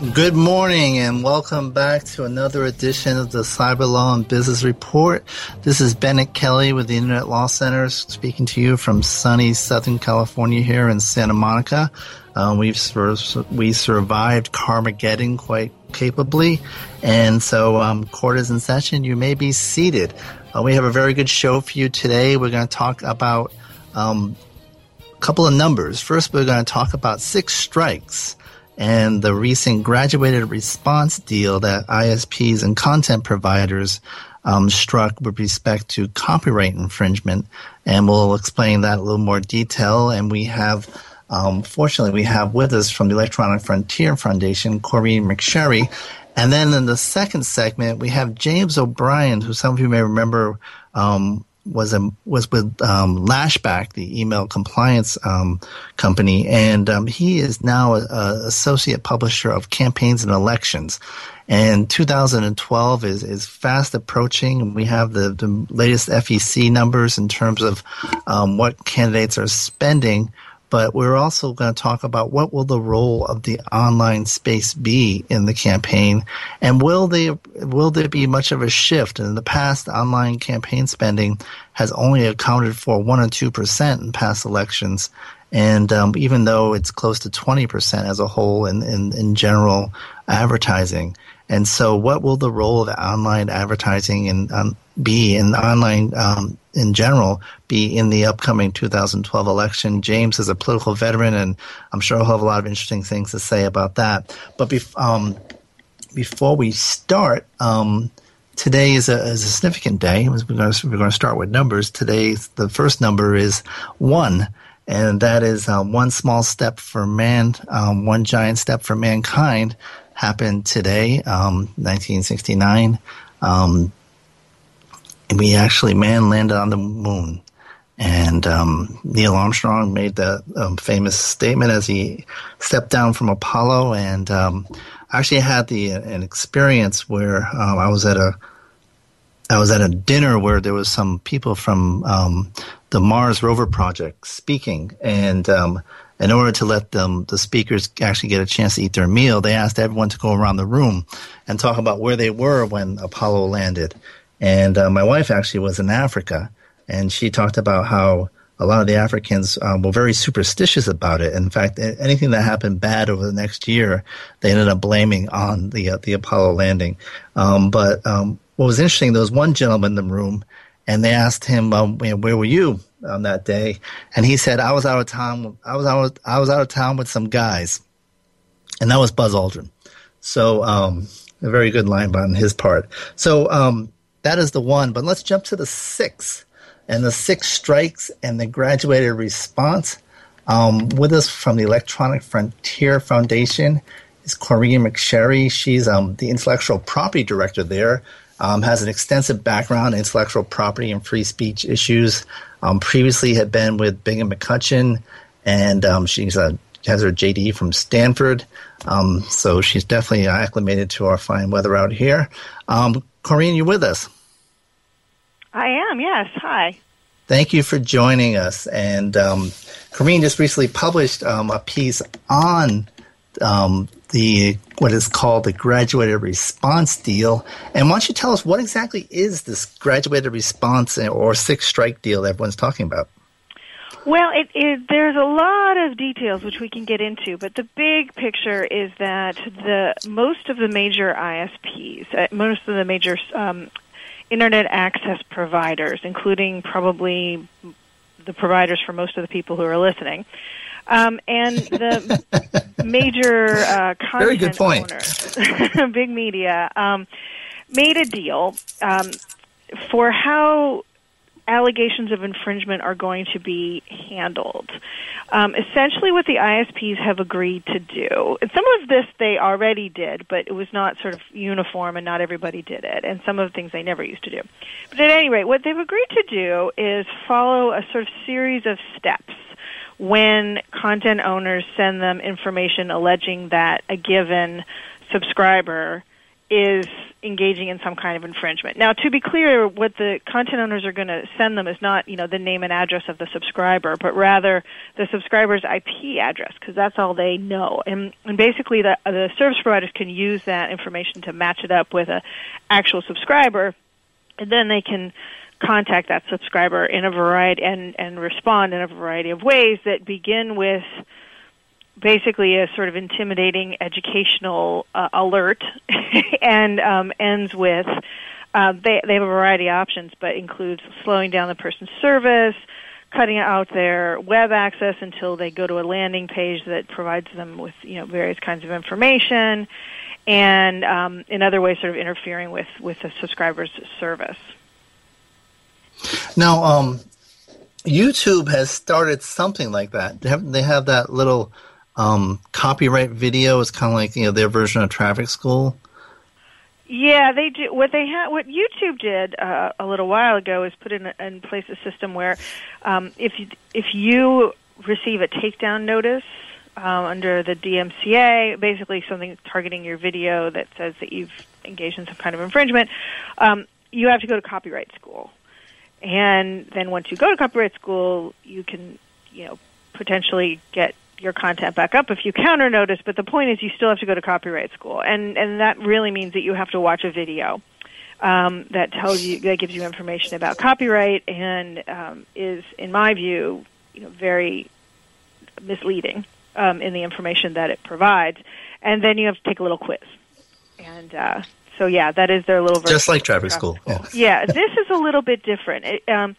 Good morning and welcome back to another edition of the Cyber Law and Business Report. This is Bennet Kelley with the Internet Law Center speaking to you from sunny Southern California here in Santa Monica. Uh, we've we survived Carmageddon quite capably, and so um, court is in session. You may be seated. Uh, we have a very good show for you today. We're going to talk about um, a couple of numbers. First, we're going to talk about six strikes and the recent graduated response deal that ISPs and content providers um, struck with respect to copyright infringement. And we'll explain that a little more detail. And we have, um, fortunately, we have with us from the Electronic Frontier Foundation, Corynne McSherry. And then in the second segment, we have James O'Brien, who some of you may remember um, was a was with um, Lashback, the email compliance um, company, and um, he is now a, a, associate publisher of Campaigns and Elections. And 2012 is is fast approaching. We have the, the latest FEC numbers in terms of um, what candidates are spending but we're also going to talk about what will the role of the online space be in the campaign and will they will there be much of a shift? In the past online campaign spending has only accounted for 1 or 2% in past elections and um, even though it's close to 20% as a whole in, in, in general advertising. And so what will the role of online advertising and um, be in online um, in general be in the upcoming 2012 election. James is a political veteran, and I'm sure he'll have a lot of interesting things to say about that. But bef- um, before we start, um, today is a, is a, significant day. We're going, to, we're going to start with numbers. Today, the first number is one, and that is uh, one small step for man, um, one giant step for mankind. Happened today, 1969. Um, we actually man landed on the moon. And um, Neil Armstrong made that um, famous statement as he stepped down from Apollo. And um, I actually had the an experience where um, I was at a I was at a dinner where there was some people from um, the Mars Rover project speaking, and um, in order to let them the speakers actually get a chance to eat their meal, they asked everyone to go around the room and talk about where they were when Apollo landed. And uh, my wife actually was in Africa, and she talked about how a lot of the Africans um, were very superstitious about it. In fact, anything that happened bad over the next year, they ended up blaming on the uh, the Apollo landing. Um, but um, what was interesting, there was one gentleman in the room, and they asked him, um, "Where were you on that day?" And he said, "I was out of town. I was out. I was out of town with some guys," and that was Buzz Aldrin. So, um, a very good line on his part. So, um, that is the one. But let's jump to the six. And the six strikes and the graduated response. Um, with us from the Electronic Frontier Foundation is Corynne McSherry. She's um, the intellectual property director there. Um, has an extensive background in intellectual property and free speech issues. Um, previously, had been with Bingham McCutchen, and um, she's a has her JD from Stanford. Um, so she's definitely acclimated to our fine weather out here. Um, Corynne, you with us? I am, yes. Hi. Thank you for joining us. And um, Corynne just recently published um, a piece on um, the what is called the graduated response deal. And why don't you tell us what exactly is this graduated response or six strike deal that everyone's talking about? Well, it, it, there's a lot of details which we can get into, but the big picture is that the most of the major ISPs, uh, most of the major um, internet access providers, including probably the providers for most of the people who are listening, um, and the major uh, content owners, big media, um, made a deal um, for how allegations of infringement are going to be handled. Um, essentially, what the ISPs have agreed to do, and some of this they already did, but it was not sort of uniform and not everybody did it, and some of the things they never used to do. But at any rate, what they've agreed to do is follow a sort of series of steps when content owners send them information alleging that a given subscriber is engaging in some kind of infringement. Now, to be clear, what the content owners are going to send them is not, you know, the name and address of the subscriber, but rather the subscriber's IP address, because that's all they know. And, and basically, the, the service providers can use that information to match it up with a actual subscriber, and then they can contact that subscriber in a variety and and respond in a variety of ways that begin with basically a sort of intimidating educational uh, alert and um, ends with uh, they, they have a variety of options, but includes slowing down the person's service, cutting out their web access until they go to a landing page that provides them with you know various kinds of information, and um, in other ways, sort of interfering with with the subscriber's service. Now, um, YouTube has started something like that. They have, they have that little um, copyright video is kind of like you know their version of traffic school. Yeah, they do. What they had, what YouTube did uh, a little while ago, is put in, in place a system where um, if you, if you receive a takedown notice uh, under the DMCA, basically something targeting your video that says that you've engaged in some kind of infringement, um, you have to go to copyright school. And then once you go to copyright school, you can, you know, potentially get your content back up if you counter notice, but the point is you still have to go to copyright school. And and that really means that you have to watch a video um, that tells you that gives you information about copyright and um, is in my view, you know, very misleading um, in the information that it provides. And then you have to take a little quiz. And uh, so yeah, that is their little version. Just like traffic school. Yeah. yeah, this is a little bit different. It, um,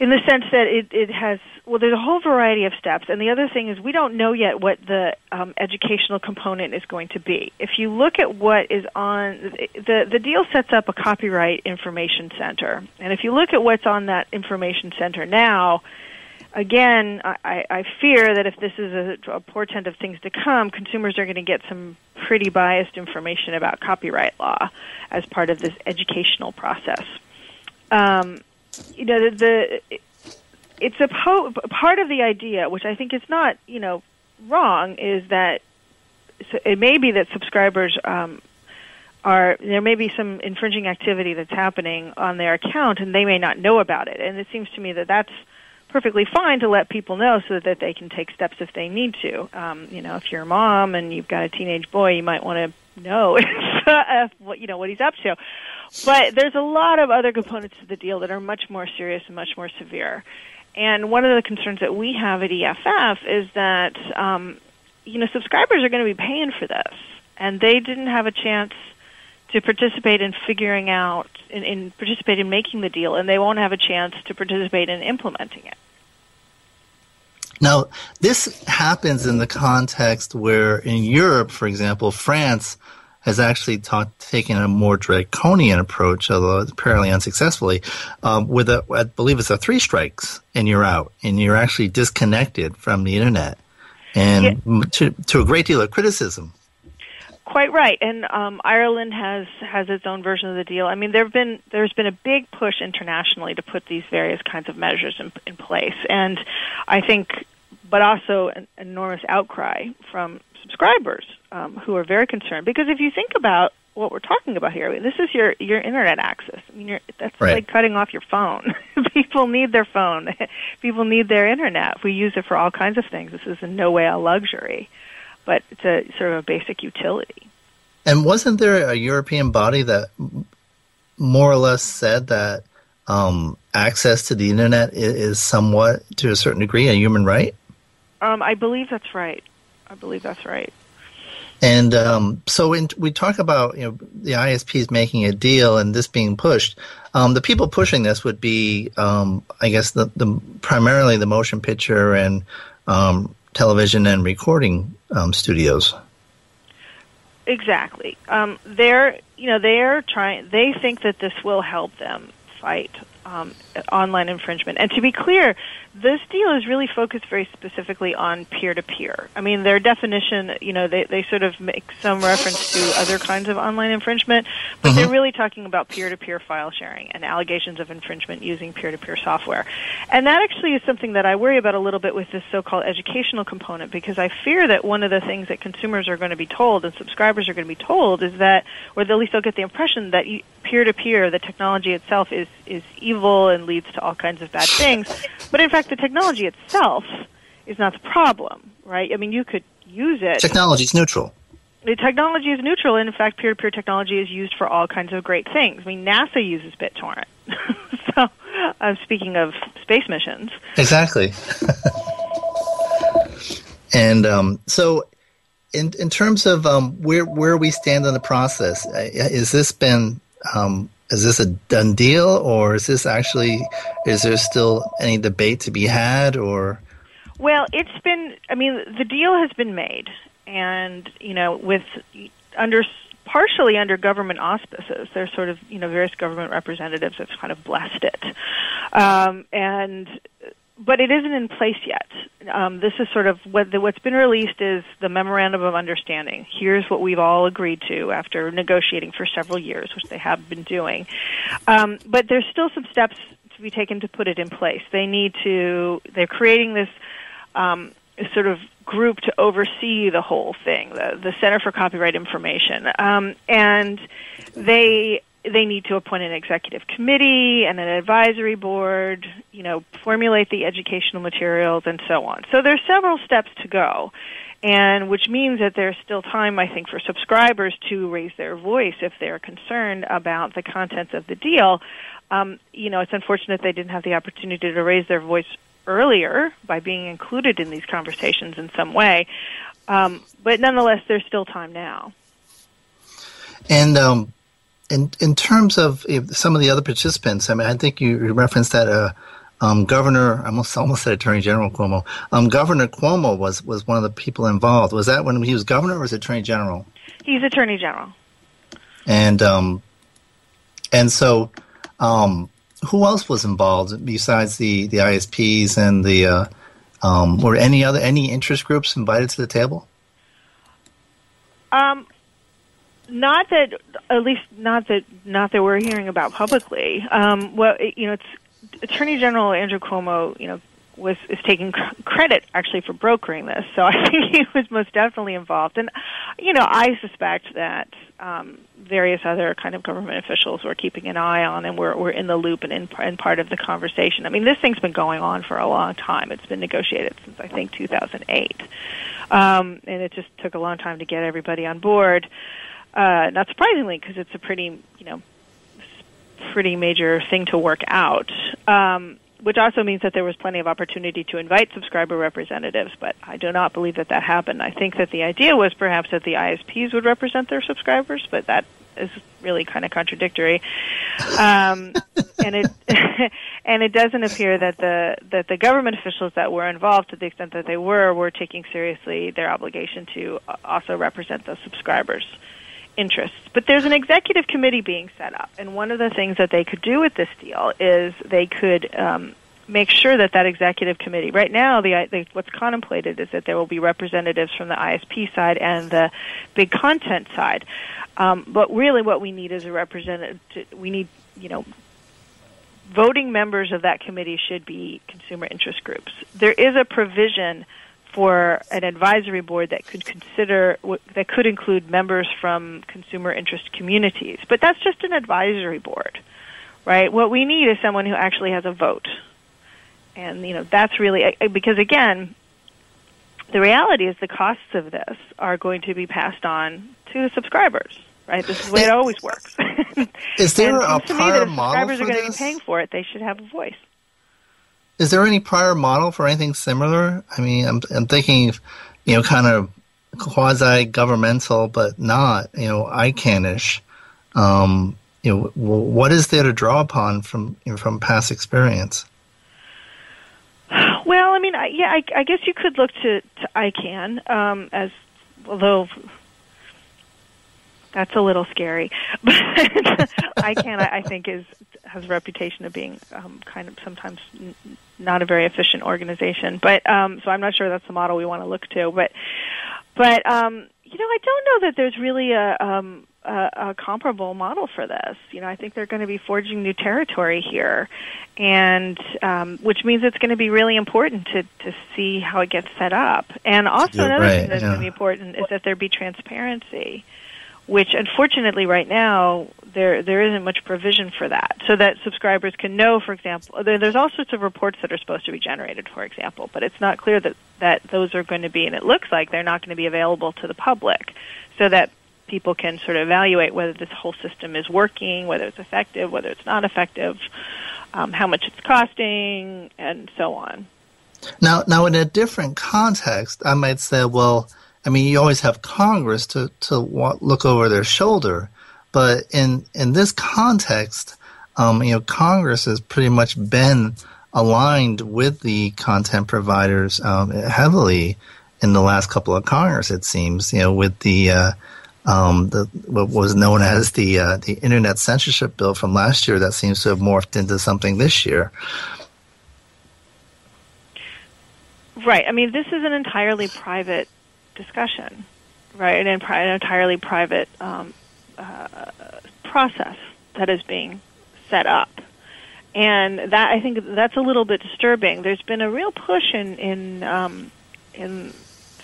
in the sense that it, it has well there's a whole variety of steps. And the other thing is we don't know yet what the um, educational component is going to be. If you look at what is on the the deal sets up a copyright information center. And if you look at what's on that information center now again i, I fear that if this is a, a portent of things to come consumers are going to get some pretty biased information about copyright law as part of this educational process. Um, you know, the, the it's a po- part of the idea, which I think is not, you know, wrong, is that it may be that subscribers um, are there may be some infringing activity that's happening on their account, and they may not know about it. And it seems to me that that's perfectly fine to let people know so that they can take steps if they need to. Um, you know, if you're a mom and you've got a teenage boy, you might want to know if, what you know what he's up to. But there's a lot of other components to the deal that are much more serious and much more severe. And one of the concerns that we have at EFF is that um, you know subscribers are going to be paying for this, and they didn't have a chance to participate in figuring out in, in participate in making the deal, and they won't have a chance to participate in implementing it. Now, this happens in the context where in Europe, for example, France has actually ta- taken a more draconian approach, although apparently unsuccessfully, um, with a, I believe it's a three strikes and you're out and you're actually disconnected from the internet and yeah. to, to a great deal of criticism. Quite right, and um, Ireland has has its own version of the deal. I mean, there've been there's been a big push internationally to put these various kinds of measures in, in place, and I think, but also an enormous outcry from subscribers um, who are very concerned because if you think about what we're talking about here, I mean, this is your your internet access. I mean, that's right. like cutting off your phone. People need their phone. People need their internet. We use it for all kinds of things. This is in no way a luxury but it's a sort of a basic utility. And wasn't there a European body that more or less said that um, access to the internet is, somewhat, to a certain degree, a human right? Um, I believe that's right. I believe that's right. And um, so in, we talk about you know the ISPs making a deal and this being pushed. Um, the people pushing this would be, um, I guess, the, the, primarily the motion picture and um, television and recording um, studios. Exactly. Um, they're you know they're trying. They think that this will help them fight um, online infringement. And to be clear, this deal is really focused very specifically on peer-to-peer. I mean, their definition, you know, they, they sort of make some reference to other kinds of online infringement, but mm-hmm. they're really talking about peer-to-peer file sharing and allegations of infringement using peer-to-peer software. And that actually is something that I worry about a little bit with this so-called educational component because I fear that one of the things that consumers are going to be told and subscribers are going to be told is that, or at least they'll get the impression that peer-to-peer, the technology itself is, is evil and leads to all kinds of bad things. But in fact, the technology itself is not the problem, right? I mean, you could use it. Technology is neutral. The technology is neutral, and in fact, peer-to-peer technology is used for all kinds of great things. I mean, NASA uses BitTorrent. so, uh, speaking of space missions, exactly. and um, so, in in terms of um, where where we stand in the process, uh, has this been um, is this a done deal or is this actually is there still any debate to be had or? Well it's been i mean the deal has been made and you know with under partially under government auspices there's sort of you know various government representatives have kind of blessed it. Um, and but it isn't in place yet. Um, this is sort of what the, what's been released is the memorandum of understanding. Here's what we've all agreed to after negotiating for several years, which they have been doing. Um, but there's still some steps to be taken to put it in place. They need to. They're creating this um, sort of group to oversee the whole thing, the the Center for Copyright Information, um, and they they need to appoint an executive committee and an advisory board, you know, formulate the educational materials and so on. So there's several steps to go. And which means that there's still time, I think, for subscribers to raise their voice if they're concerned about the contents of the deal. Um, you know, it's unfortunate they didn't have the opportunity to raise their voice earlier by being included in these conversations in some way. Um, but nonetheless, there's still time now. And um, in in terms of some of the other participants, I mean, I think you referenced that uh, um, Governor, I almost almost said Attorney General Cuomo. Um, governor Cuomo was was one of the people involved. Was that when he was governor, or was Attorney General? He's Attorney General. And um, and so, um, who else was involved besides the the ISPs and the uh, um, were any other any interest groups invited to the table? Um, not that, at least not that, not that we're hearing about publicly. Um, well, you know, it's Attorney General Andrew Cuomo, you know, was is taking credit actually for brokering this. So I think he was most definitely involved, and you know, I suspect that um, various other kind of government officials were keeping an eye on and were, were in the loop and in, in part of the conversation. I mean, this thing's been going on for a long time. It's been negotiated since I think 2008, um, and it just took a long time to get everybody on board. Uh, not surprisingly, because it's a pretty, you know, pretty major thing to work out. Um, which also means that there was plenty of opportunity to invite subscriber representatives, but I do not believe that that happened. I think that the idea was perhaps that the ISPs would represent their subscribers, but that is really kind of contradictory. Um, and it and it doesn't appear that the that the government officials that were involved, to the extent that they were, were taking seriously their obligation to also represent those subscribers interests. But there's an executive committee being set up, and one of the things that they could do with this deal is they could um, make sure that that executive committee. Right now, the, the what's contemplated is that there will be representatives from the ISP side and the big content side. Um, but really, what we need is a representative. We need, you know, voting members of that committee should be consumer interest groups. There is a provision for an advisory board that could consider that could include members from consumer interest communities, but that's just an advisory board, right? What we need is someone who actually has a vote, and you know that's really because again, the reality is the costs of this are going to be passed on to the subscribers right? This is the way it always works. is there and a prior model subscribers for are going to be paying for it, they should have a voice. Is there any prior model for anything similar? I mean, I'm I'm thinking, you know, kind of quasi governmental, but not, you know, ICANN-ish. Um, you know, what is there to draw upon from you know, from past experience? Well, I mean, I, yeah, I, I guess you could look to, to ICANN um, as, although that's a little scary. But ICANN, I, I think, is has a reputation of being um, kind of sometimes n- not a very efficient organization. But um, so I'm not sure that's the model we want to look to. But but um, you know, I don't know that there's really a, um, a a comparable model for this. You know, I think they're going to be forging new territory here, and um, which means it's going to be really important to to see how it gets set up. And also Yeah, another right, thing that's yeah. going to be important is that there be transparency which unfortunately right now there there isn't much provision for that. So that subscribers can know for example there, there's all sorts of reports that are supposed to be generated for example but it's not clear that that those are going to be and it looks like they're not going to be available to the public so that people can sort of evaluate whether this whole system is working whether it's effective whether it's not effective um, how much it's costing and so on. Now, now in a different context, I might say, well, I mean, you always have Congress to to look over their shoulder, but in in this context, um, you know, Congress has pretty much been aligned with the content providers um, heavily in the last couple of Congress. It seems, you know, with the uh, um, the what was known as the uh, the Internet censorship bill from last year that seems to have morphed into something this year. Right. I mean, this is an entirely private discussion, right? And an entirely private um, uh, process that is being set up. And that I think that's a little bit disturbing. There's been a real push in in um, in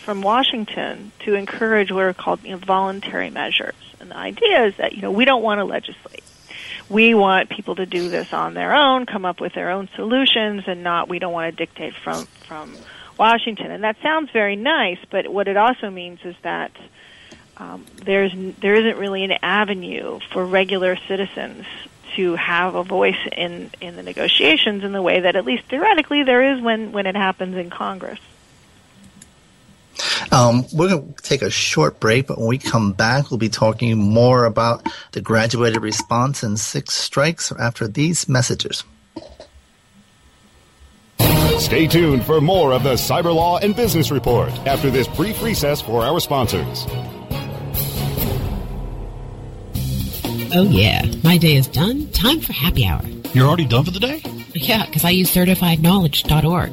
from Washington to encourage what are called you know, voluntary measures. And the idea is that you know we don't want to legislate. We want people to do this on their own, come up with their own solutions, and not we don't want to dictate from from Washington. And that sounds very nice, but what it also means is that um, there's there isn't really an avenue for regular citizens to have a voice in in the negotiations in the way that at least theoretically there is when when it happens in Congress. Um, we're going to take a short break, but when we come back, we'll be talking more about the graduated response and six strikes after these messages. Stay tuned for more of the Cyber Law and Business Report after this brief recess for our sponsors. Oh yeah, my day is done. Time for happy hour. You're already done for the day? Yeah, because I use certifiedknowledge.org.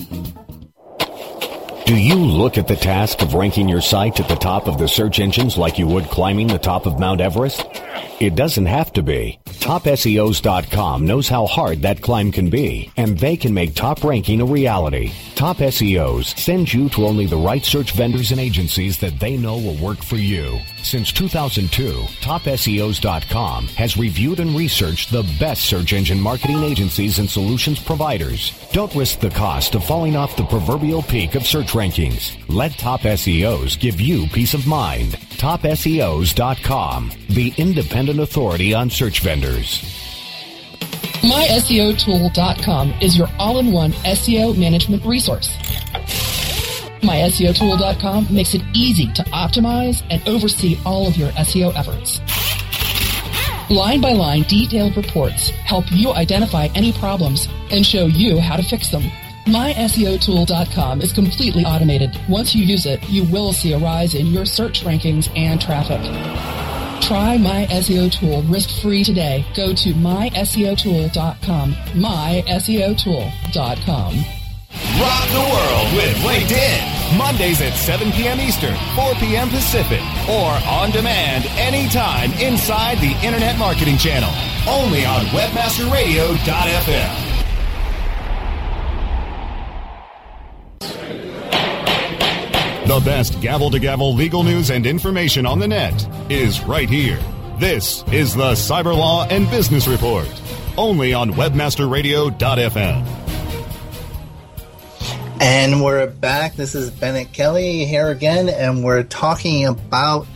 Do you look at the task of ranking your site at the top of the search engines like you would climbing the top of Mount Everest? It doesn't have to be. TopSEOs.com knows how hard that climb can be, and they can make top ranking a reality. Top SEOs sends you to only the right search vendors and agencies that they know will work for you. Since 2002, TopSEOs.com has reviewed and researched the best search engine marketing agencies and solutions providers. Don't risk the cost of falling off the proverbial peak of search rankings. Let Top SEOs give you peace of mind. TopSEOs.com, the independent authority on search vendors. MySEOtool.com is your all-in-one SEO management resource. MySEOtool.com makes it easy to optimize and oversee all of your SEO efforts. Line by line detailed reports help you identify any problems and show you how to fix them. MySEOtool.com is completely automated. Once you use it, you will see a rise in your search rankings and traffic. Try My SEO Tool risk-free today. Go to myseotool.com. myseotool.com. Rock the world with LinkedIn. Mondays at 7 p.m. Eastern, 4 p.m. Pacific, or on demand anytime inside the Internet Marketing Channel. Only on WebmasterRadio.fm. The best gavel to gavel legal news and information on the net is right here. This is the Cyber Law and Business Report, only on WebmasterRadio.fm. And we're back. This is Bennet Kelley here again, and we're talking about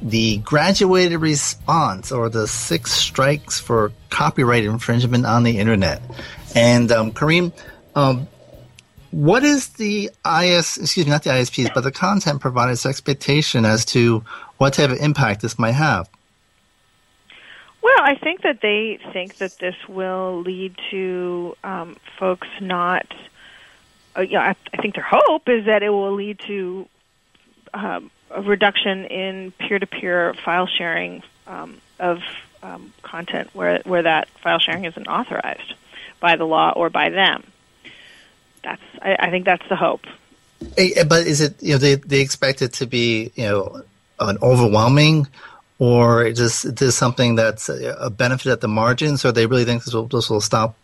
the graduated response or the six strikes for copyright infringement on the internet. And um, Corynne, um, what is the IS, excuse me, not the ISPs, but the content provider's expectation as to what type of impact this might have? Well, I think that they think that this will lead to um, folks not. Uh, yeah, I, I think their hope is that it will lead to um, a reduction in peer-to-peer file sharing um, of um, content where where that file sharing isn't authorized by the law or by them that's I, I think that's the hope. But is it you know they they expect it to be you know an overwhelming, or just this something that's a benefit at the margins, or they really think this will this will stop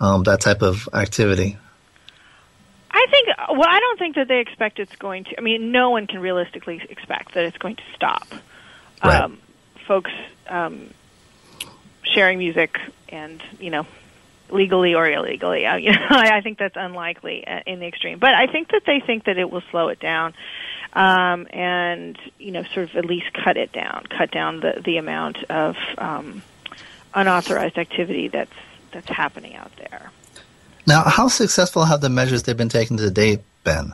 um, that type of activity? I think well, I don't think that they expect it's going to. I mean, no one can realistically expect that it's going to stop. Right. Um, folks um, sharing music and you know legally or illegally. I, you know, I think that's unlikely uh, in the extreme. But I think that they think that it will slow it down, um, and you know, sort of at least cut it down, cut down the the amount of um, unauthorized activity that's that's happening out there. Now, how successful have the measures they've been taking to date been?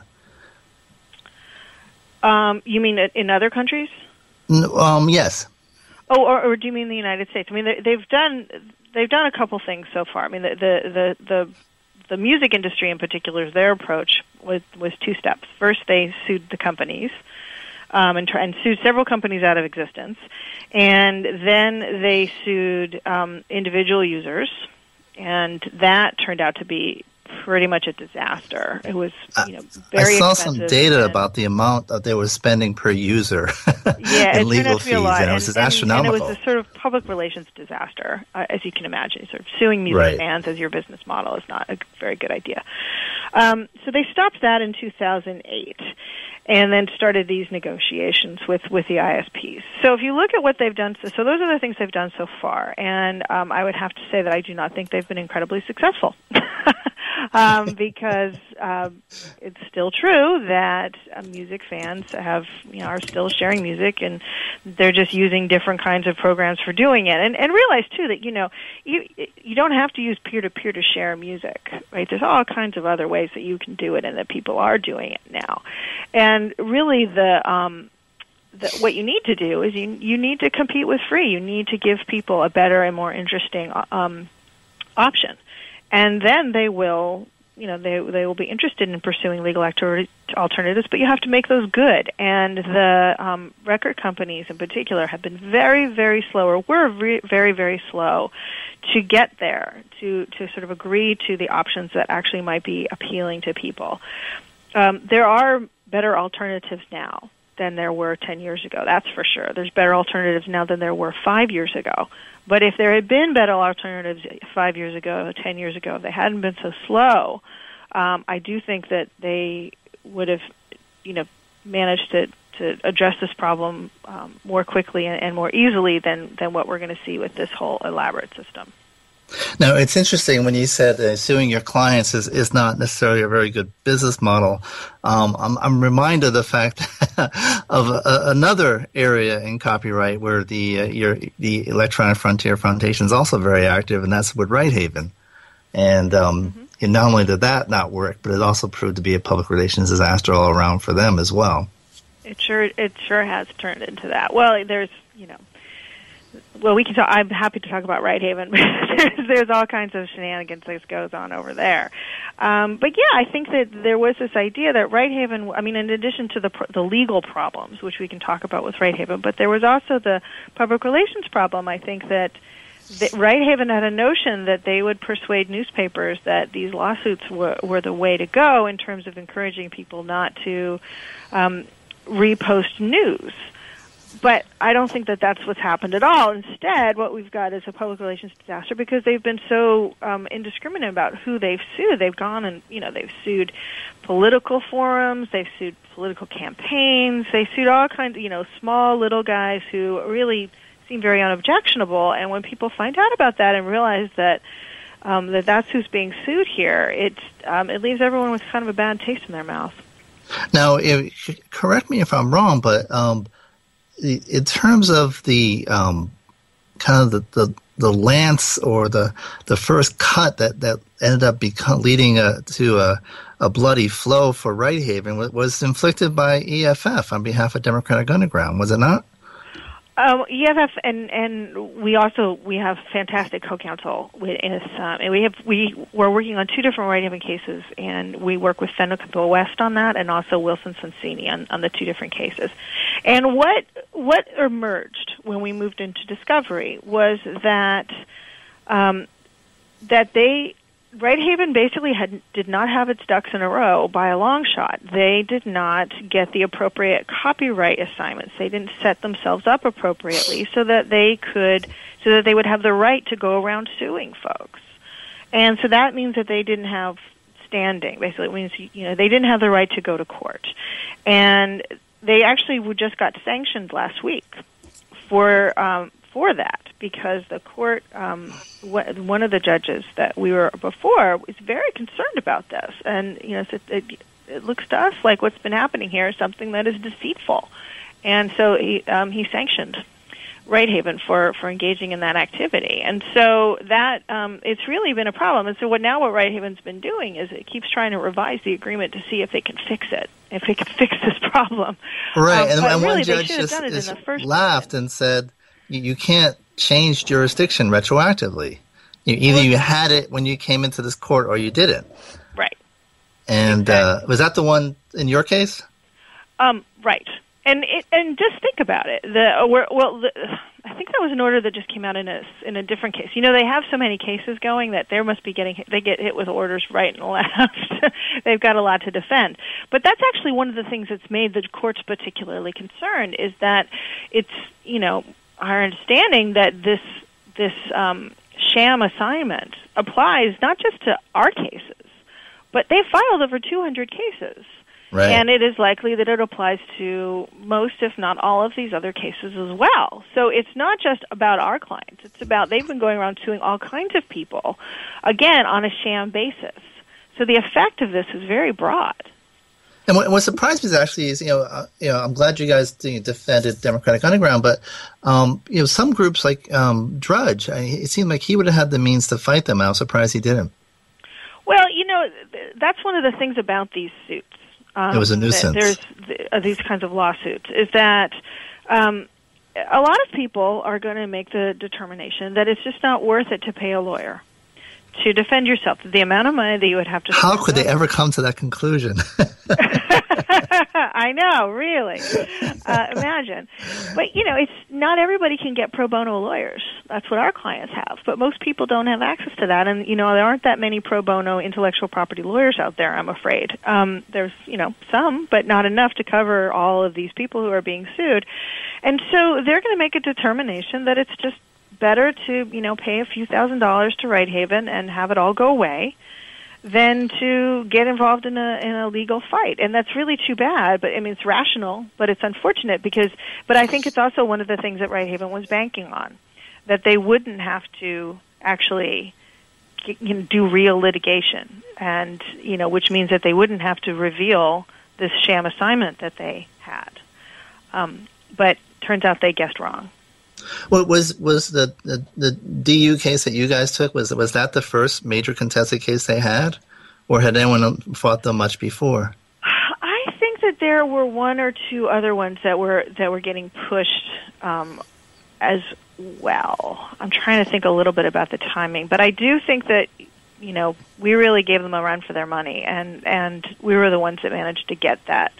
Um, you mean in other countries? Um, yes. Oh, or, or do you mean the United States? I mean, they, they've done they've done a couple things so far. I mean, the the the the, the music industry in particular, their approach was was two steps. First, they sued the companies. Um, and, and sued several companies out of existence, and then they sued um, individual users, and that turned out to be pretty much a disaster. It was, you know, very. I saw some data about the amount that they were spending per user yeah, in it legal turned out to fees, and it was and- astronomical. And it was a sort of public relations disaster, uh, as you can imagine. Sort of suing music Right. fans as your business model is not a very good idea. Um, so they stopped that in 2008, and then started these negotiations with with the ISPs. So if you look at what they've done, so, so those are the things they've done so far, and um, I would have to say that I do not think they've been incredibly successful. um, because um, it's still true that uh, music fans have you know are still sharing music and they're just using different kinds of programs for doing it. And and realize too that you know you you don't have to use peer to peer to share music right? There's all kinds of other ways that you can do it and that people are doing it now. And really the um what you need to do is you you need to compete with free. You need to give people a better and more interesting um option and then they will you know they they will be interested in pursuing legal alternatives but you have to make those good. And the um, record companies in particular have been very very slow or we're re- very very slow to get there to to sort of agree to the options that actually might be appealing to people. Um, there are better alternatives now than there were 10 years ago. That's for sure. There's better alternatives now than there were five years ago. But if there had been better alternatives five years ago, 10 years ago, if they hadn't been so slow, um, I do think that they would have, you know, managed to to address this problem um, more quickly and, and more easily than than what we're going to see with this whole elaborate system. Now, it's interesting when you said uh, suing your clients is, is not necessarily a very good business model. Um, I'm, I'm reminded of the fact of a, another area in copyright where the uh, your, the Electronic Frontier Foundation is also very active, and that's with Righthaven. And, um, mm-hmm. and not only did that not work, but it also proved to be a public relations disaster all around for them as well. It sure it sure has turned into that. Well, there's you know well, we can talk. I'm happy to talk about Righthaven. there's, there's all kinds of shenanigans that goes on over there. Um, but yeah, I think that there was this idea that Righthaven. I mean, in addition to the the legal problems, which we can talk about with Righthaven, but there was also the public relations problem. I think that. that Righthaven had a notion that they would persuade newspapers that these lawsuits were, were the way to go in terms of encouraging people not to um, repost news but I don't think that that's what's happened at all. Instead, what we've got is a public relations disaster because they've been so um, indiscriminate about who they've sued. They've gone and you know they've sued political forums, they've sued political campaigns, they sued all kinds of you know small little guys who really seem very unobjectionable. And when people find out about that and realize that um, that that's who's being sued here, it um, it leaves everyone with kind of a bad taste in their mouth. Now, if, correct me if I'm wrong, but um, in terms of the um, kind of the, the, the lance or the the first cut that, that ended up become, leading a, to a, a bloody flow for Righthaven was inflicted by EFF on behalf of Democratic Underground, was it not? Um, EFF and and we also we have fantastic co-counsel with us, um, and we have we we're working on two different Righthaven cases, and we work with Fenwick West on that, and also Wilson Sonsini on, on the two different cases. And what what emerged when we moved into discovery was that um, that they Righthaven basically had did not have its ducks in a row by a long shot. They did not get the appropriate copyright assignments. They didn't set themselves up appropriately so that they could so that they would have the right to go around suing folks. And so that means that they didn't have standing. Basically, it means you know they didn't have the right to go to court, and they actually just got sanctioned last week for um, for that because the court, um, one of the judges that we were before, was very concerned about this, and you know, it, it, it looks to us like what's been happening here is something that is deceitful, and so he um, he sanctioned Righthaven for for engaging in that activity, and so that um, it's really been a problem. And so what now what Righthaven's been doing is it keeps trying to revise the agreement to see if they can fix it, if they can fix this problem. Right, um, and, and really, one judge just, just laughed and said you can't change jurisdiction retroactively. You, either you had it when you came into this court or you didn't. Right. And exactly. uh, was that the one in your case? Um, right. And it, and just think about it. The uh, well, the, I think that was an order that just came out in a in a different case. You know, they have so many cases going that they must be getting they get hit with orders right and left. They've got a lot to defend. But that's actually one of the things that's made the courts particularly concerned is that it's you know our understanding that this this um, sham assignment applies not just to our cases, but they've filed over 200 cases. Right. And it is likely that it applies to most, if not all, of these other cases as well. So it's not just about our clients. It's about they've been going around suing all kinds of people, again, on a sham basis. So the effect of this is very broad. And what, what, surprised me is actually is you know uh, you know I'm glad you guys you know, defended Democratic Underground, but um, you know some groups like um, Drudge, I, it seemed like he would have had the means to fight them. I was surprised he didn't. Well, you know that's one of the things about these suits. Um, it was a nuisance. There's uh, these kinds of lawsuits is that um, a lot of people are going to make the determination that it's just not worth it to pay a lawyer to defend yourself. The amount of money that you would have to. How could they ever come to that conclusion? I know, really. Uh, imagine, but you know, it's not everybody can get pro bono lawyers. That's what our clients have, but most people don't have access to that. And you know, there aren't that many pro bono intellectual property lawyers out there. I'm afraid um, there's you know some, but not enough to cover all of these people who are being sued. And so they're going to make a determination that it's just better to you know pay a few thousand dollars to Righthaven and have it all go away than to get involved in a in a legal fight. And that's really too bad but i mean it's rational but it's unfortunate because but i think it's also one of the things that Righthaven was banking on that they wouldn't have to actually you know, do real litigation and you know which means that they wouldn't have to reveal this sham assignment that they had. Um, but turns out they guessed wrong what was was the, the, the DU case that you guys took was was that the first major contested case they had, or had anyone fought them much before? I think that there were one or two other ones that were that were getting pushed um, as well. I'm trying to think a little bit about the timing, but I do think that you know we really gave them a run for their money, and and we were the ones that managed to get that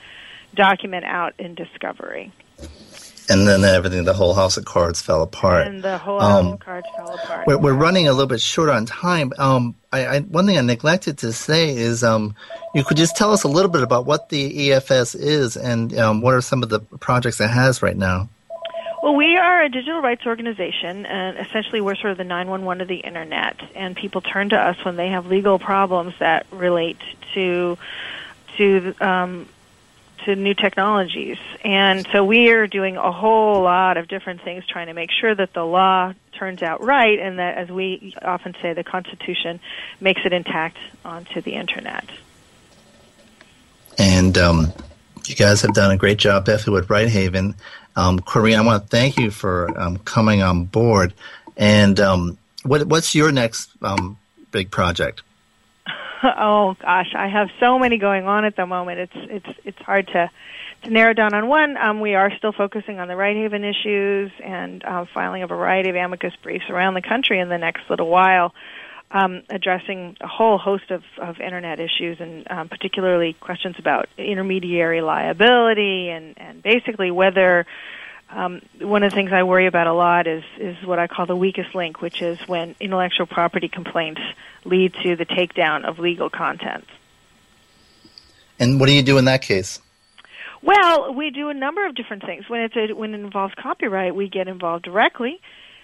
document out in discovery and then everything, the whole house of cards fell apart. And the whole um, house of cards fell apart. We're, we're, running a little bit short on time. Um, I, I, one thing I neglected to say is um, you could just tell us a little bit about what the EFF is and um, what are some of the projects it has right now. Well, we are a digital rights organization, and essentially we're sort of the 911 of the internet. And people turn to us when they have legal problems that relate to to um, to new technologies. And so we are doing a whole lot of different things trying to make sure that the law turns out right and that, as we often say, the Constitution makes it intact onto the Internet. And um, you guys have done a great job, definitely, with Righthaven. Um, Corynne, I want to thank you for um, coming on board. And um, what, what's your next um, big project? oh gosh, I have so many going on at the moment. It's it's it's hard to to narrow down on one. Um, we are still focusing on the Righthaven issues and uh, filing a variety of amicus briefs around the country in the next little while, um, addressing a whole host of, of internet issues and um, particularly questions about intermediary liability and and basically whether um, one of the things I worry about a lot is is what I call the weakest link, which is when intellectual property complaints lead to the takedown of legal content. And what do you do in that case? Well, we do a number of different things. When it's a, when it involves copyright, we get involved directly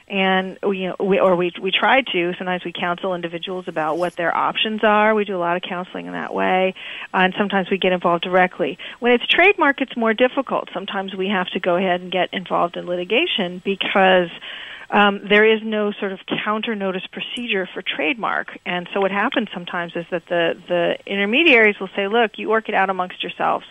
and we, you know, we or we we try to. Sometimes we counsel individuals about what their options are. We do a lot of counseling in that way, uh, and sometimes we get involved directly. When it's trademark, it's more difficult. Sometimes we have to go ahead and get involved in litigation because. Um, there is no sort of counter notice procedure for trademark, and so what happens sometimes is that the the intermediaries will say, "Look, you work it out amongst yourselves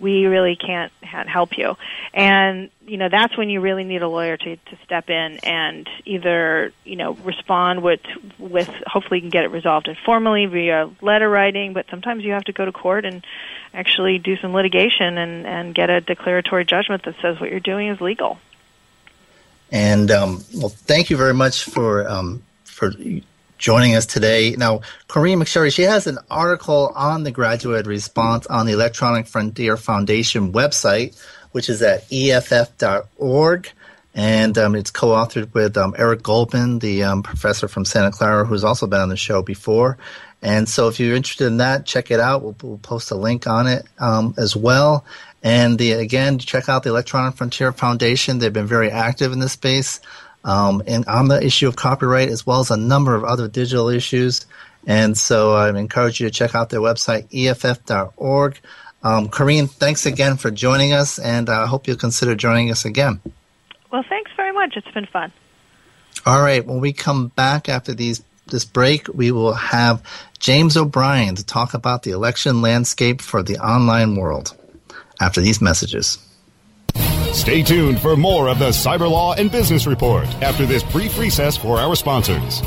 we really can't help you. And, you know, that's when you really need a lawyer to, to step in and either, you know, respond with, with, hopefully you can get it resolved informally via letter writing, but sometimes you have to go to court and actually do some litigation and, and get a declaratory judgment that says what you're doing is legal. And, um, well, thank you very much for, um, for joining us today. Now, Corynne McSherry, she has an article on the graduate response on the Electronic Frontier Foundation website, which is at EFF.org. And um, it's co authored with um, Eric Goldman, the um, professor from Santa Clara, who's also been on the show before. And so if you're interested in that, check it out. We'll, we'll post a link on it um, as well. And the, again, check out the Electronic Frontier Foundation. They've been very active in this space um, and on the issue of copyright as well as a number of other digital issues. And so I encourage you to check out their website, EFF.org. Um, Corynne, thanks again for joining us, and I hope you'll consider joining us again. Well, thanks very much. It's been fun. All right. When we come back after these this break, we will have James O'Brien to talk about the election landscape for the online world. After these messages. Stay tuned for more of the Cyber Law and Business Report after this brief recess for our sponsors.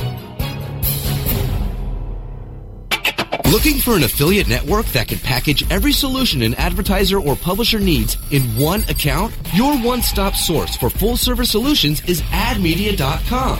Looking for an affiliate network that can package every solution an advertiser or publisher needs in one account? Your one-stop source for full-service solutions is admedia.com.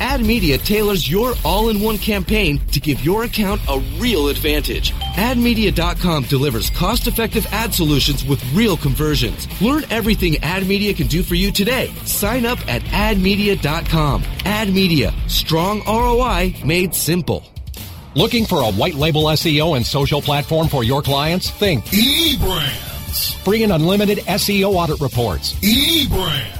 AdMedia tailors your all-in-one campaign to give your account a real advantage. AdMedia.com delivers cost-effective ad solutions with real conversions. Learn everything AdMedia can do for you today. Sign up at AdMedia.com. AdMedia, strong ROI made simple. Looking for a white label SEO and social platform for your clients? Think eBrands. Free and unlimited SEO audit reports. eBrands.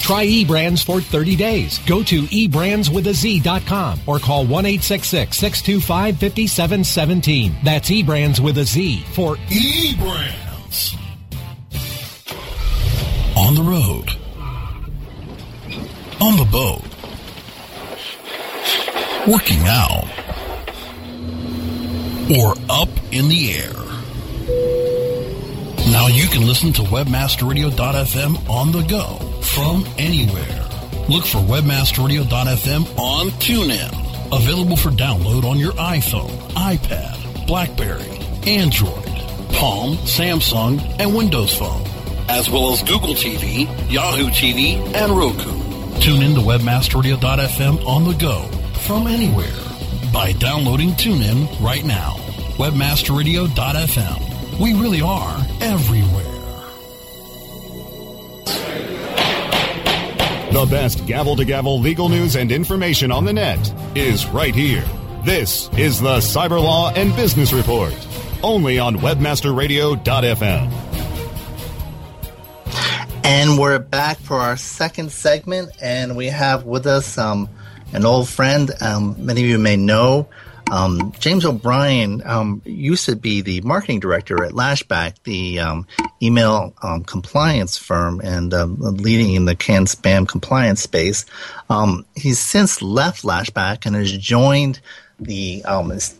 Try eBrands for 30 days. Go to eBrandsWithAZ.com or call 1-866-625-5717. That's eBrands with a Z for eBrands. On the road. On the boat. Working out. Or up in the air. Now you can listen to WebmasterRadio.fm on the go from anywhere. Look for WebmasterRadio.fm on TuneIn. Available for download on your iPhone, iPad, Blackberry, Android, Palm, Samsung, and Windows Phone, as well as Google TV, Yahoo TV, and Roku. Tune in to WebmasterRadio.fm on the go from anywhere by downloading TuneIn right now. WebmasterRadio.fm. We really are everywhere. The best gavel to gavel legal news and information on the net is right here. This is the Cyber Law and Business Report, only on webmasterradio.fm. And we're back for our second segment, and we have with us um, an old friend. Um, many of you may know um, James O'Brien um, used to be the marketing director at Lashback, the um, email um, compliance firm, and uh, leading in the CAN spam compliance space. Um, he's since left Lashback and has joined the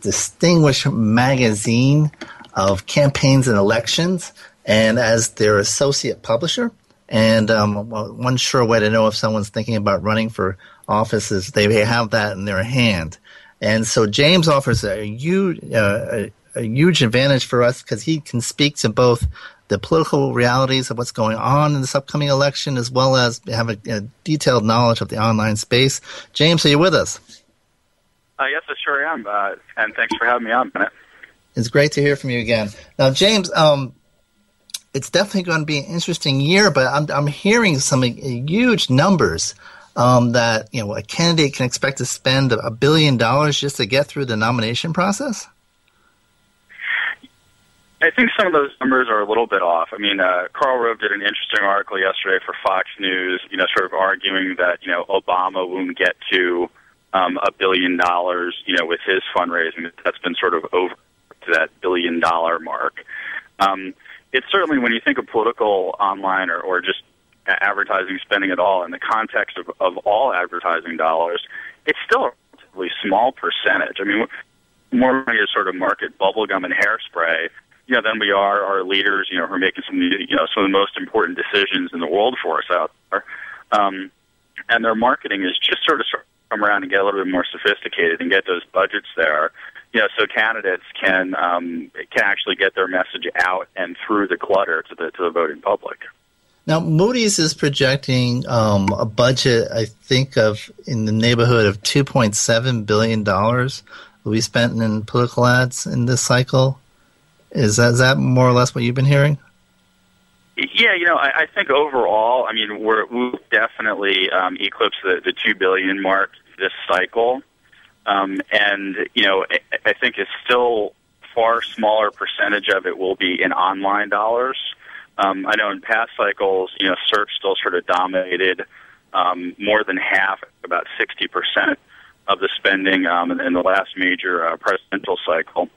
distinguished magazine of campaigns and elections, and as their associate publisher. And um, one sure way to know if someone's thinking about running for office is they have that in their hand. And so James offers a huge, uh, a, a huge advantage for us because he can speak to both the political realities of what's going on in this upcoming election as well as have a, a detailed knowledge of the online space. James, are you with us? Uh, yes, I sure am. Uh, and thanks for having me on, Bennet. It's great to hear from you again. Now, James, um, it's definitely going to be an interesting year, but I'm, I'm hearing some huge numbers um, that you know a candidate can expect to spend a billion dollars just to get through the nomination process? I think some of those numbers are a little bit off. I mean, uh, Karl Rove did an interesting article yesterday for Fox News, you know, sort of arguing that, you know, Obama won't get to um, a billion dollars, you know, with his fundraising. That's been sort of over to that billion dollar mark. Um, it's certainly when you think of political online or, or just advertising spending at all in the context of, of all advertising dollars, it's still a relatively small percentage. I mean, more money to sort of market bubblegum and hairspray, you know, than we are our leaders, you know, who are making some, you know, some of the most important decisions in the world for us out there. Um, and their marketing is just sort of come around and get a little bit more sophisticated and get those budgets there you know, so candidates can um, can actually get their message out and through the clutter to the to the voting public. Now, Moody's is projecting um, a budget, I think, of in the neighborhood of two point seven billion dollars will be spent in political ads in this cycle. Is that, is that more or less what you've been hearing? Yeah, you know, I, I think overall, I mean, we're we definitely um, eclipse the, the two billion mark this cycle. Um, and, you know, I, I think it's still far smaller percentage of it will be in online dollars. Um, I know in past cycles, you know, search still sort of dominated um, more than half, about 60% of the spending um, in, in the last major uh, presidential cycle.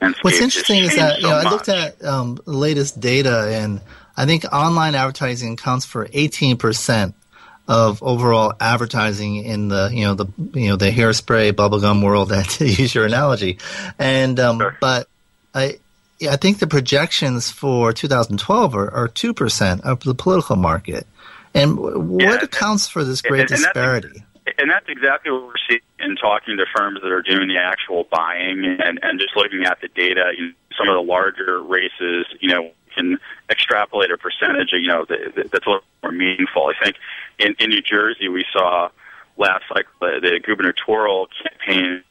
And What's interesting is that, you know, I looked at um, the latest data, and I think online advertising accounts for 18% of overall advertising in the you know the you know the hairspray bubblegum world to use your analogy and um, sure. but I yeah, I think the projections for 2012 are two percent of the political market. And what yeah, accounts for this great and, and disparity? that's, and that's exactly what we're seeing in talking to firms that are doing the actual buying and, and just looking at the data. You know, some of the larger races you know can extrapolate a percentage, you know, that's a little more meaningful. I think in, in New Jersey we saw last cycle the, the gubernatorial campaign,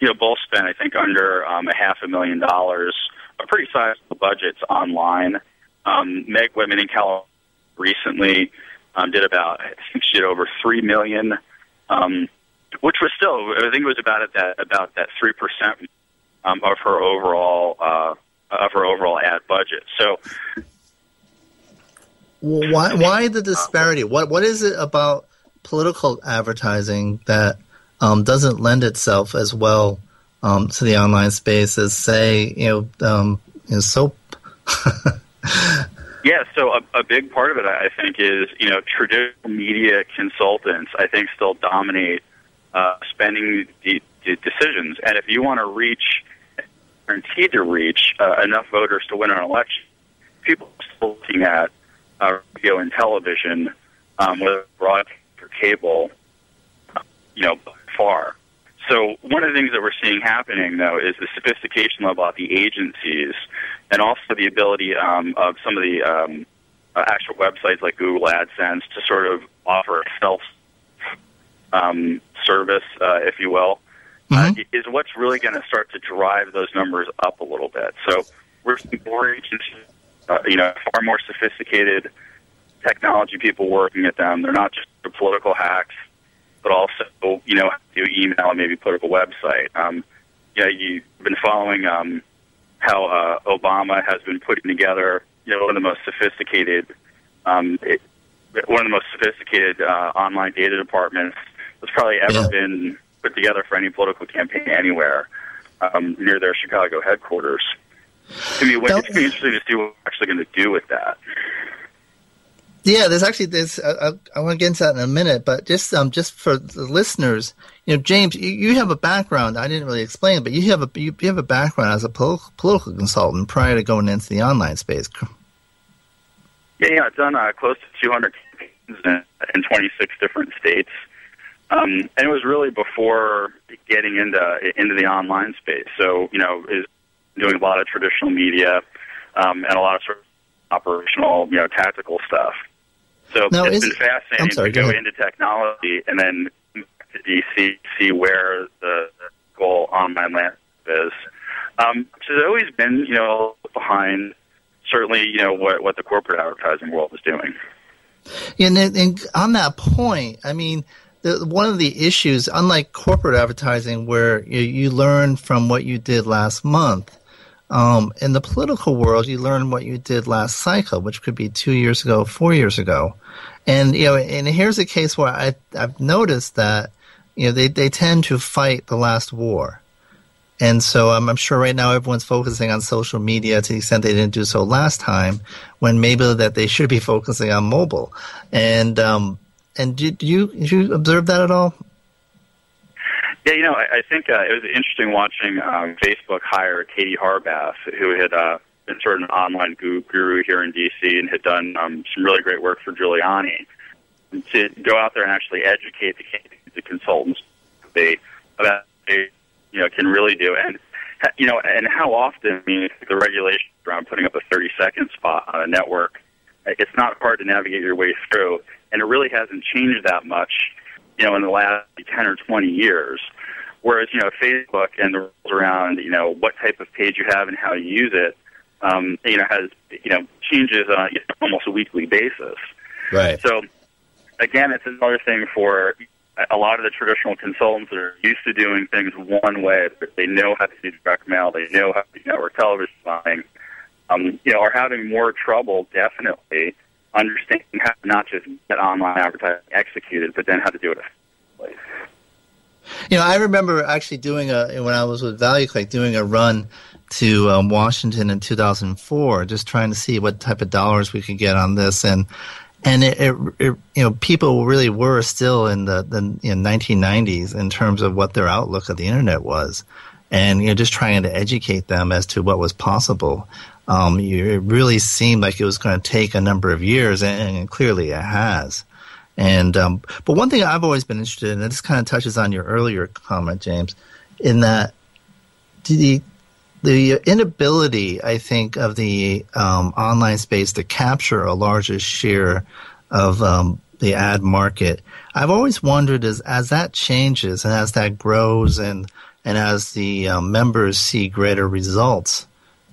you know, both spent I think under um, a half a million dollars, a pretty sizable budgets online. Um, Meg Whitman in California recently um, did about I think she did over three million, um, which was still I think it was about at that about that three percent um, of her overall uh, of her overall ad budget. So. Why? Why the disparity? What? What is it about political advertising that um, doesn't lend itself as well um, to the online space as, say, you know, um, you know soap? Yeah, so a, a big part of it, I think, is you know traditional media consultants. I think still dominate uh, spending de- de- decisions, and if you want to reach, guaranteed to reach uh, enough voters to win an election, people are still looking at uh, radio and television, um, whether broadcast or cable, you know, by far. So one of the things that we're seeing happening, though, is the sophistication level of the agencies, and also the ability um, of some of the um, uh, actual websites like Google AdSense to sort of offer self um, service, uh, if you will, mm-hmm. uh, is what's really going to start to drive those numbers up a little bit. So we're seeing more agencies, uh, you know, far more sophisticated technology people working at them. They're not just the political hacks but also, you know, do email and maybe put up a website. Um, yeah, you've been following um, how uh, Obama has been putting together, you know, one of the most sophisticated, um, it, one of the most sophisticated uh, online data departments that's probably ever yeah. been put together for any political campaign anywhere um, near their Chicago headquarters. I mean, it's to be interesting to see what we're actually going to do with that. Yeah, there's actually this. I, I, want to get into that in a minute, but just um, just for the listeners, you know, James, you, you have a background. I didn't really explain, but you have a you, you have a background as a pol- political consultant prior to going into the online space. Yeah, yeah, I've done uh, close to 200 campaigns in, in 26 different states, um, and it was really before getting into into the online space. So, you know, is doing a lot of traditional media um, and a lot of sort of operational, you know, tactical stuff. So now, it's been fascinating sorry, to go, into technology and then to DC see where the goal online land is. Um, so there's always been, you know, behind certainly, you know, what what the corporate advertising world is doing. And, and on that point, I mean, the, one of the issues, unlike corporate advertising, where you, you learn from what you did last month, um, in the political world, you learn what you did last cycle, which could be two years ago, four years ago. And, you know, and here's a case where I, I've noticed that, you know, they, they tend to fight the last war. And so I'm, I'm sure right now everyone's focusing on social media to the extent they didn't do so last time, when maybe that they should be focusing on mobile. And um, and did you you observe that at all? Yeah, you know, I, I think uh, it was interesting watching um, Facebook hire Katie Harbath, who had uh, been sort of an online guru here in D.C. and had done um, some really great work for Giuliani, to go out there and actually educate the, the consultants they about they you know can really do and you know and how often I mean the regulations around putting up a 30 second spot on a network it's not hard to navigate your way through and it really hasn't changed that much you know, in the last 10 or 20 years. Whereas, you know, Facebook and the rules around, you know, what type of page you have and how you use it, um, you know, has, you know, changes on you know, almost a weekly basis. Right. So, again, it's another thing for a lot of the traditional consultants that are used to doing things one way, but they know how to do direct mail, they know how to do network television buying, um, you know, are having more trouble, definitely, understanding how to not just get online advertising executed, but then how to do it effectively. You know, I remember actually doing a when I was with ValueClick doing a run to um, Washington in 2004, just trying to see what type of dollars we could get on this, and and it, it, it you know people really were still in the the you know, 1990s in terms of what their outlook of the internet was, and you know just trying to educate them as to what was possible um, it really seemed like it was going to take a number of years, and, clearly it has. And um, but one thing I've always been interested in, and this kind of touches on your earlier comment, James, in that the the inability, I think, of the um, online space to capture a larger share of um, the ad market. I've always wondered as as that changes and as that grows and and as the um, members see greater results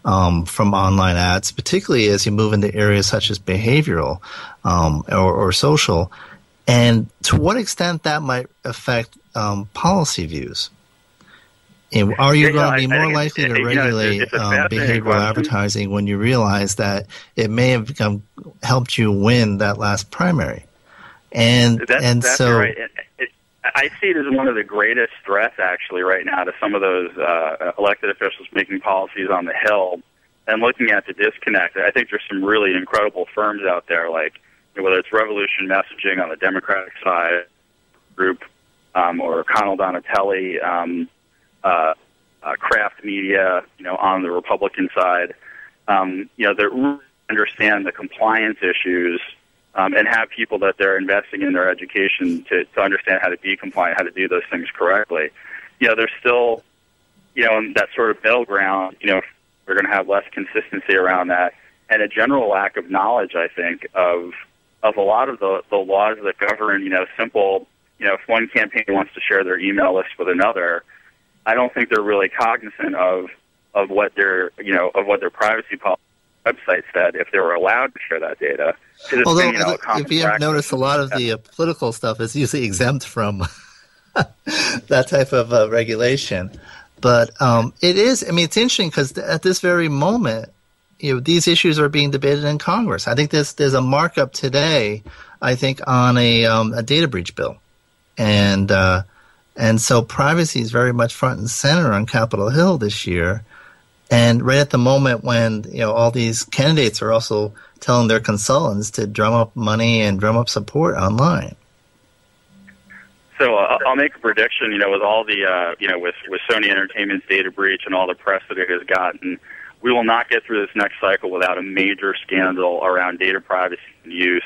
um, from online ads, particularly as you move into areas such as behavioral um, or, or, social, and to what extent that might affect um, policy views. And are you going to be more likely to regulate um, behavioral question. advertising when you realize that it may have become helped you win that last primary? And that's, and that's so right. I see it as one of the greatest threats, actually, right now to some of those uh, elected officials making policies on the Hill and looking at the disconnect. I think there's some really incredible firms out there, like whether it's Revolution Messaging on the Democratic side, group, um, or Connell Donatelli. Um, uh, uh, Craft Media, you know, on the Republican side, um, you know, that understand the compliance issues um, and have people that they're investing in their education to, to understand how to be compliant, how to do those things correctly. You know, there's still, you know, in that sort of middle ground. You know, we're going to have less consistency around that, and a general lack of knowledge, I think, of of a lot of the the laws that govern, you know, simple. You know, if one campaign wants to share their email list with another, I don't think they're really cognizant of of what their you know of what their privacy policy website said if they were allowed to share that data. Although, been, you know, if you have noticed, a lot of the uh, political stuff is usually exempt from that type of uh, regulation. But um, it is. I mean, it's interesting because at this very moment, you know, these issues are being debated in Congress. I think there's there's a markup today. I think on a um, a data breach bill, and uh, and so privacy is very much front and center on Capitol Hill this year. And right at the moment when, you know, all these candidates are also telling their consultants to drum up money and drum up support online. So uh, I'll make a prediction. You know, with all the uh, you know with with Sony Entertainment's data breach and all the press that it has gotten, we will not get through this next cycle without a major scandal around data privacy and use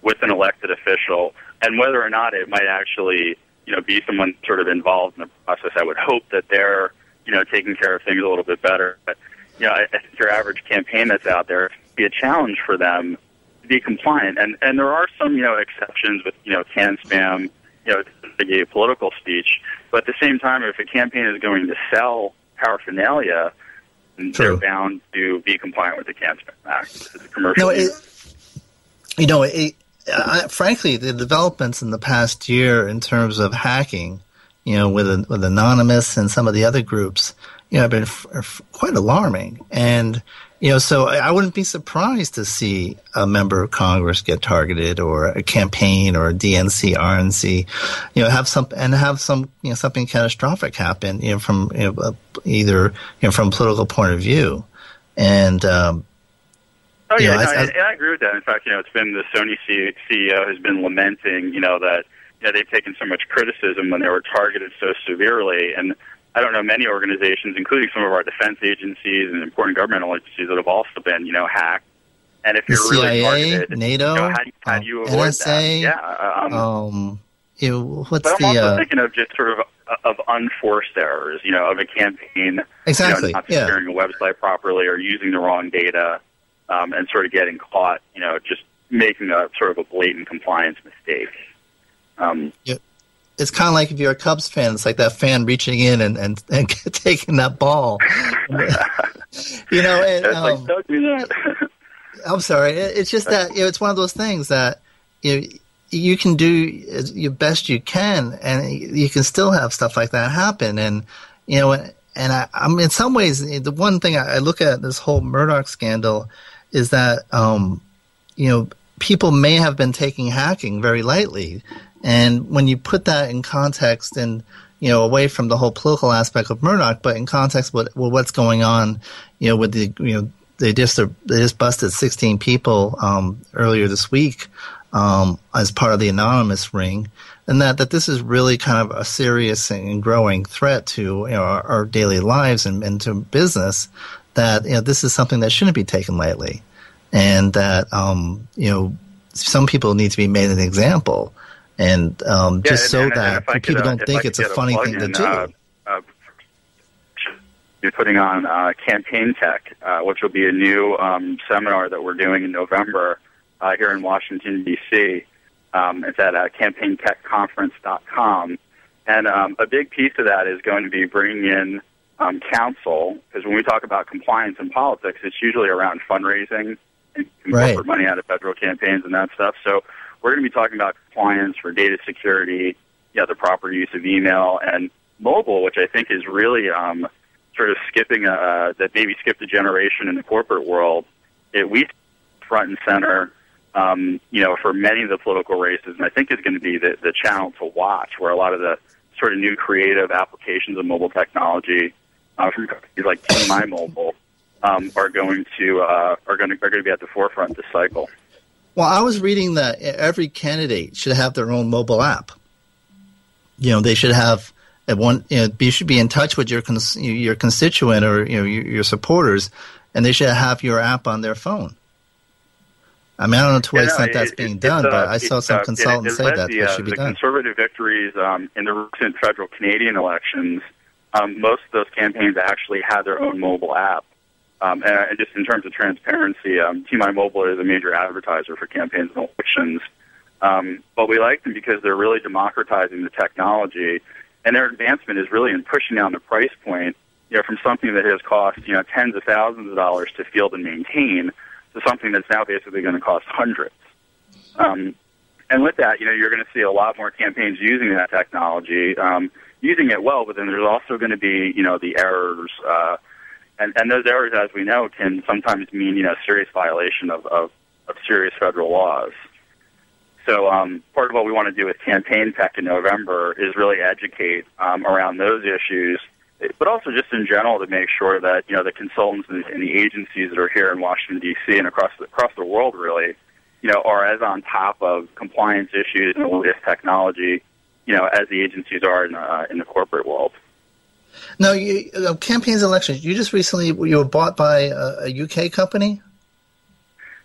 with an elected official, and whether or not it might actually you know, be someone sort of involved in the process. I would hope that they're, you know, taking care of things a little bit better. But, you know, I, I think your average campaign that's out there be a challenge for them to be compliant. And and there are some, you know, exceptions with, you know, can spam, you know, a political speech. But at the same time, if a campaign is going to sell paraphernalia, True. they're bound to be compliant with the CAN Spam Act. It's a commercial. No, it, you know, it, I, frankly, the developments in the past year in terms of hacking, you know, with with Anonymous and some of the other groups, you know, have been f- f- quite alarming. And you know, so I, I wouldn't be surprised to see a member of Congress get targeted, or a campaign, or a DNC, RNC, you know, have some and have some you know something catastrophic happen, you know, from you know, either you know from a political point of view. And um, Oh yeah, know, no, I, I, I, agree with that. In fact, you know, it's been the Sony CEO has been lamenting, you know, that you know they've taken so much criticism when they were targeted so severely, and I don't know many organizations, including some of our defense agencies and important governmental agencies, that have also been, you know, hacked. And if the you're CIA, really targeted, NATO, you know, how, do, how do you avoid NSA, that? Yeah. Um, um, know, what's but I'm the? also Uh, thinking of just sort of of unforced errors, you know, of a campaign, Exactly, you know, not yeah. securing a website properly or using the wrong data um, and sort of getting caught, you know, just making a sort of a blatant compliance mistake. Um, yeah. It's kind of like if you're a Cubs fan, it's like that fan reaching in and, and, and taking that ball. you know, and, it's like, um, don't do that. I'm sorry. It- It's just that you know, it's one of those things that you know, you can do as- your best you can, and you can still have stuff like that happen. And you know, and I, I'm in some ways the one thing I I look at this whole Murdoch scandal is that um, you know people may have been taking hacking very lightly, and when you put that in context and you know away from the whole political aspect of Murdoch, but in context with, with what's going on, you know, with the you know they just they just busted 16 people um, earlier this week um, as part of the anonymous ring, and that that this is really kind of a serious and growing threat to you know our, our daily lives and, and to business. That you know this is something that shouldn't be taken lightly, and that um, you know some people need to be made an example, and um, Yeah, just and- so and- that could, people uh, don't think it's a get a funny thing to do. uh, uh, be putting on uh, Campaign Tech, uh, which will be a new um, seminar that we're doing in November uh, here in Washington, D.C. Um, it's at uh, campaigntechconference.com. And um, a big piece of that is going to be bringing in um, counsel, because when we talk about compliance in politics, it's usually around fundraising and Right. corporate money out of federal campaigns and that stuff. So we're going to be talking about compliance for data security, yeah, the proper use of email and mobile, which I think is really um, sort of skipping a, that maybe skipped a generation in the corporate world. It we front and center, um, you know, for many of the political races, and I think is going to be the, the channel to watch, where a lot of the sort of new creative applications of mobile technology uh, from companies like My Mobile um, are going to uh, are going to are going to be at the forefront this cycle. Well, I was reading that every candidate should have their own mobile app. You know, they should have at one. You know, you should be in touch with your cons- your constituent or you know your, your supporters, and they should have your app on their phone. I mean, I don't know to what Yeah, extent that's it- being done, uh, but I saw some uh, consultants say that the, that uh, should be the done. conservative victories um, in the recent federal Canadian elections. Um, most of those campaigns actually had their own mobile app. Um, and, and just in terms of transparency, um, Team Mobile is a major advertiser for campaigns and elections. Um, but we like them because they're really democratizing the technology, and their advancement is really in pushing down the price point, you know, from something that has cost you know tens of thousands of dollars to field and maintain to something that's now basically going to cost hundreds. Um, and with that, you know, you're going to see a lot more campaigns using that technology, um, using it well. But then there's also going to be, you know, the errors, uh, and and those errors, as we know, can sometimes mean, you know, serious violation of of, of serious federal laws. So um, part of what we want to do with Campaign Tech in November is really educate um, around those issues, but also just in general to make sure that you know the consultants and, and the agencies that are here in Washington D.C. and across the, across the world really, you know, are as on top of compliance issues and the latest technology, you know, as the agencies are in, uh, in the corporate world. No, you, uh, campaigns, elections. You just recently you were bought by a, a UK company.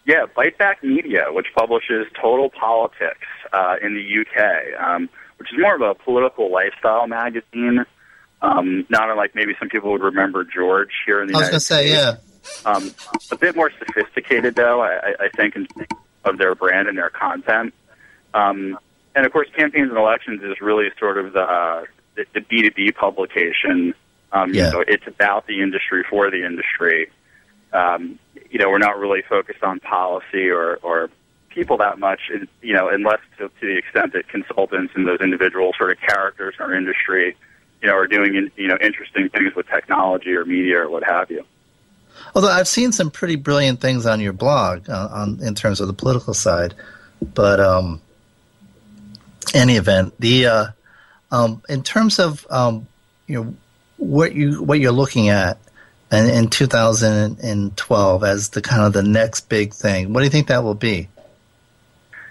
Yeah, Biteback Media, which publishes Total Politics uh, in the UK, um, which is more of a political lifestyle magazine. Um, not unlike maybe some people would remember George here in the I was United going to say, States. yeah. Um, a bit more sophisticated, though, I, I- I think, in, of their brand and their content. Um, and of course, campaigns and elections is really sort of the uh, the, the B2B publication. Um, Yeah. You know, it's about the industry for the industry. Um, you know, we're not really focused on policy or, or people that much, you know, unless to, to the extent that consultants and those individual sort of characters in our industry, you know, are doing, in- you know, interesting things with technology or media or what have you. Although I've seen some pretty brilliant things on your blog uh, on in terms of the political side, but um, any event, the uh, um, in terms of um, you know what you what you're looking at in, in 2012 as the kind of the next big thing, what do you think that will be?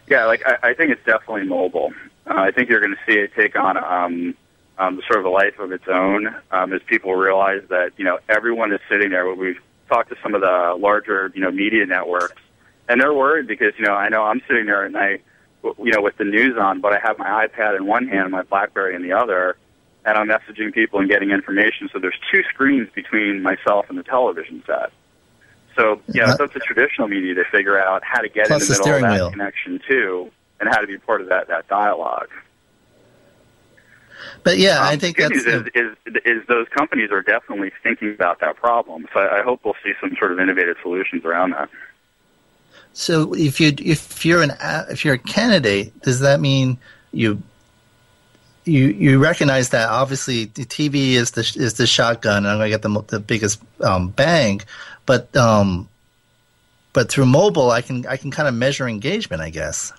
Yeah, like I, I think it's definitely mobile. Uh, I think you're going to see it take on um, um, sort of a life of its own um, as people realize that you know everyone is sitting there. We've talked to some of the larger you know media networks, and they're worried because you know I know I'm sitting there at night, you know, with the news on, but I have my iPad in one hand and my BlackBerry in the other, and I'm messaging people and getting information. So there's two screens between myself and the television set. So yeah, know, it's up traditional media to figure out how to get in the the middle of that wheel. connection too, and how to be part of that that dialogue. But yeah, I Um, think good that's news is, is is those companies are definitely thinking about that problem. So I, I hope we'll see some sort of innovative solutions around that. So if you if you're an if you're a candidate, does that mean you you you recognize that obviously the TV is the is the shotgun and I'm going to get the the biggest um, bang, but um, but through mobile I can I can kind of measure engagement, I guess.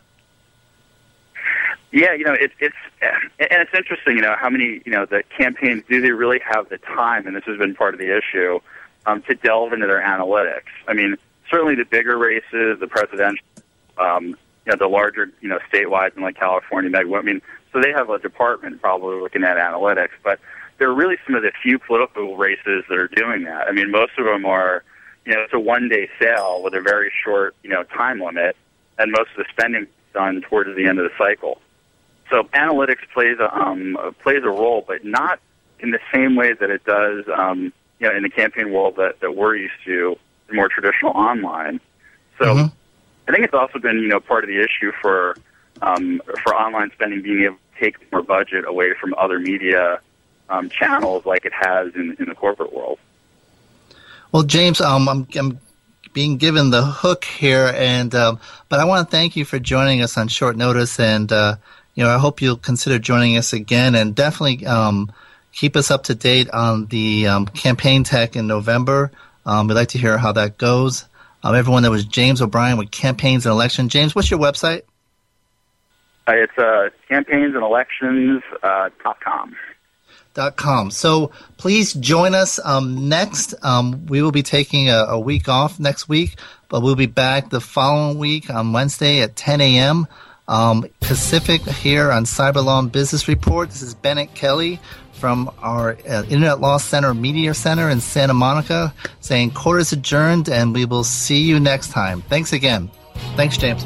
Yeah, you know, it, it's and it's interesting, you know, how many you know the campaigns do they really have the time? And this has been part of the issue um, to delve into their analytics. I mean, certainly the bigger races, the presidential, um, you know, the larger, you know, statewide and like California. I mean, so they have a department probably looking at analytics, but there are really some of the few political races that are doing that. I mean, most of them are, you know, it's a one day sale with a very short, you know, time limit, and most of the spending is done towards the end of the cycle. So analytics plays a um, plays a role, but not in the same way that it does, um, you know, in the campaign world that, that we're used to, more traditional online. So Mm-hmm. I think it's also been, you know, part of the issue for um, for online spending being able to take more budget away from other media um, channels like it has in, in the corporate world. Well, James, um, I'm, I'm being given the hook here, and um, but I want to thank you for joining us on short notice, and uh, you know I hope you'll consider joining us again, and definitely um, keep us up to date on the um, campaign tech in November. Um, we'd like to hear how that goes. Um, everyone, that was James O'Brien with Campaigns and Election. James, what's your website? Uh, it's uh, campaignsandelections.com. Uh, .com. dot com. So please join us um, next. Um, we will be taking a, a week off next week, but we'll be back the following week on Wednesday at 10 a.m. Um, Pacific here on Cyber Law and Business Report. This is Bennet Kelley from our uh, Internet Law Center Media Center in Santa Monica saying court is adjourned and we will see you next time. Thanks again. Thanks, James.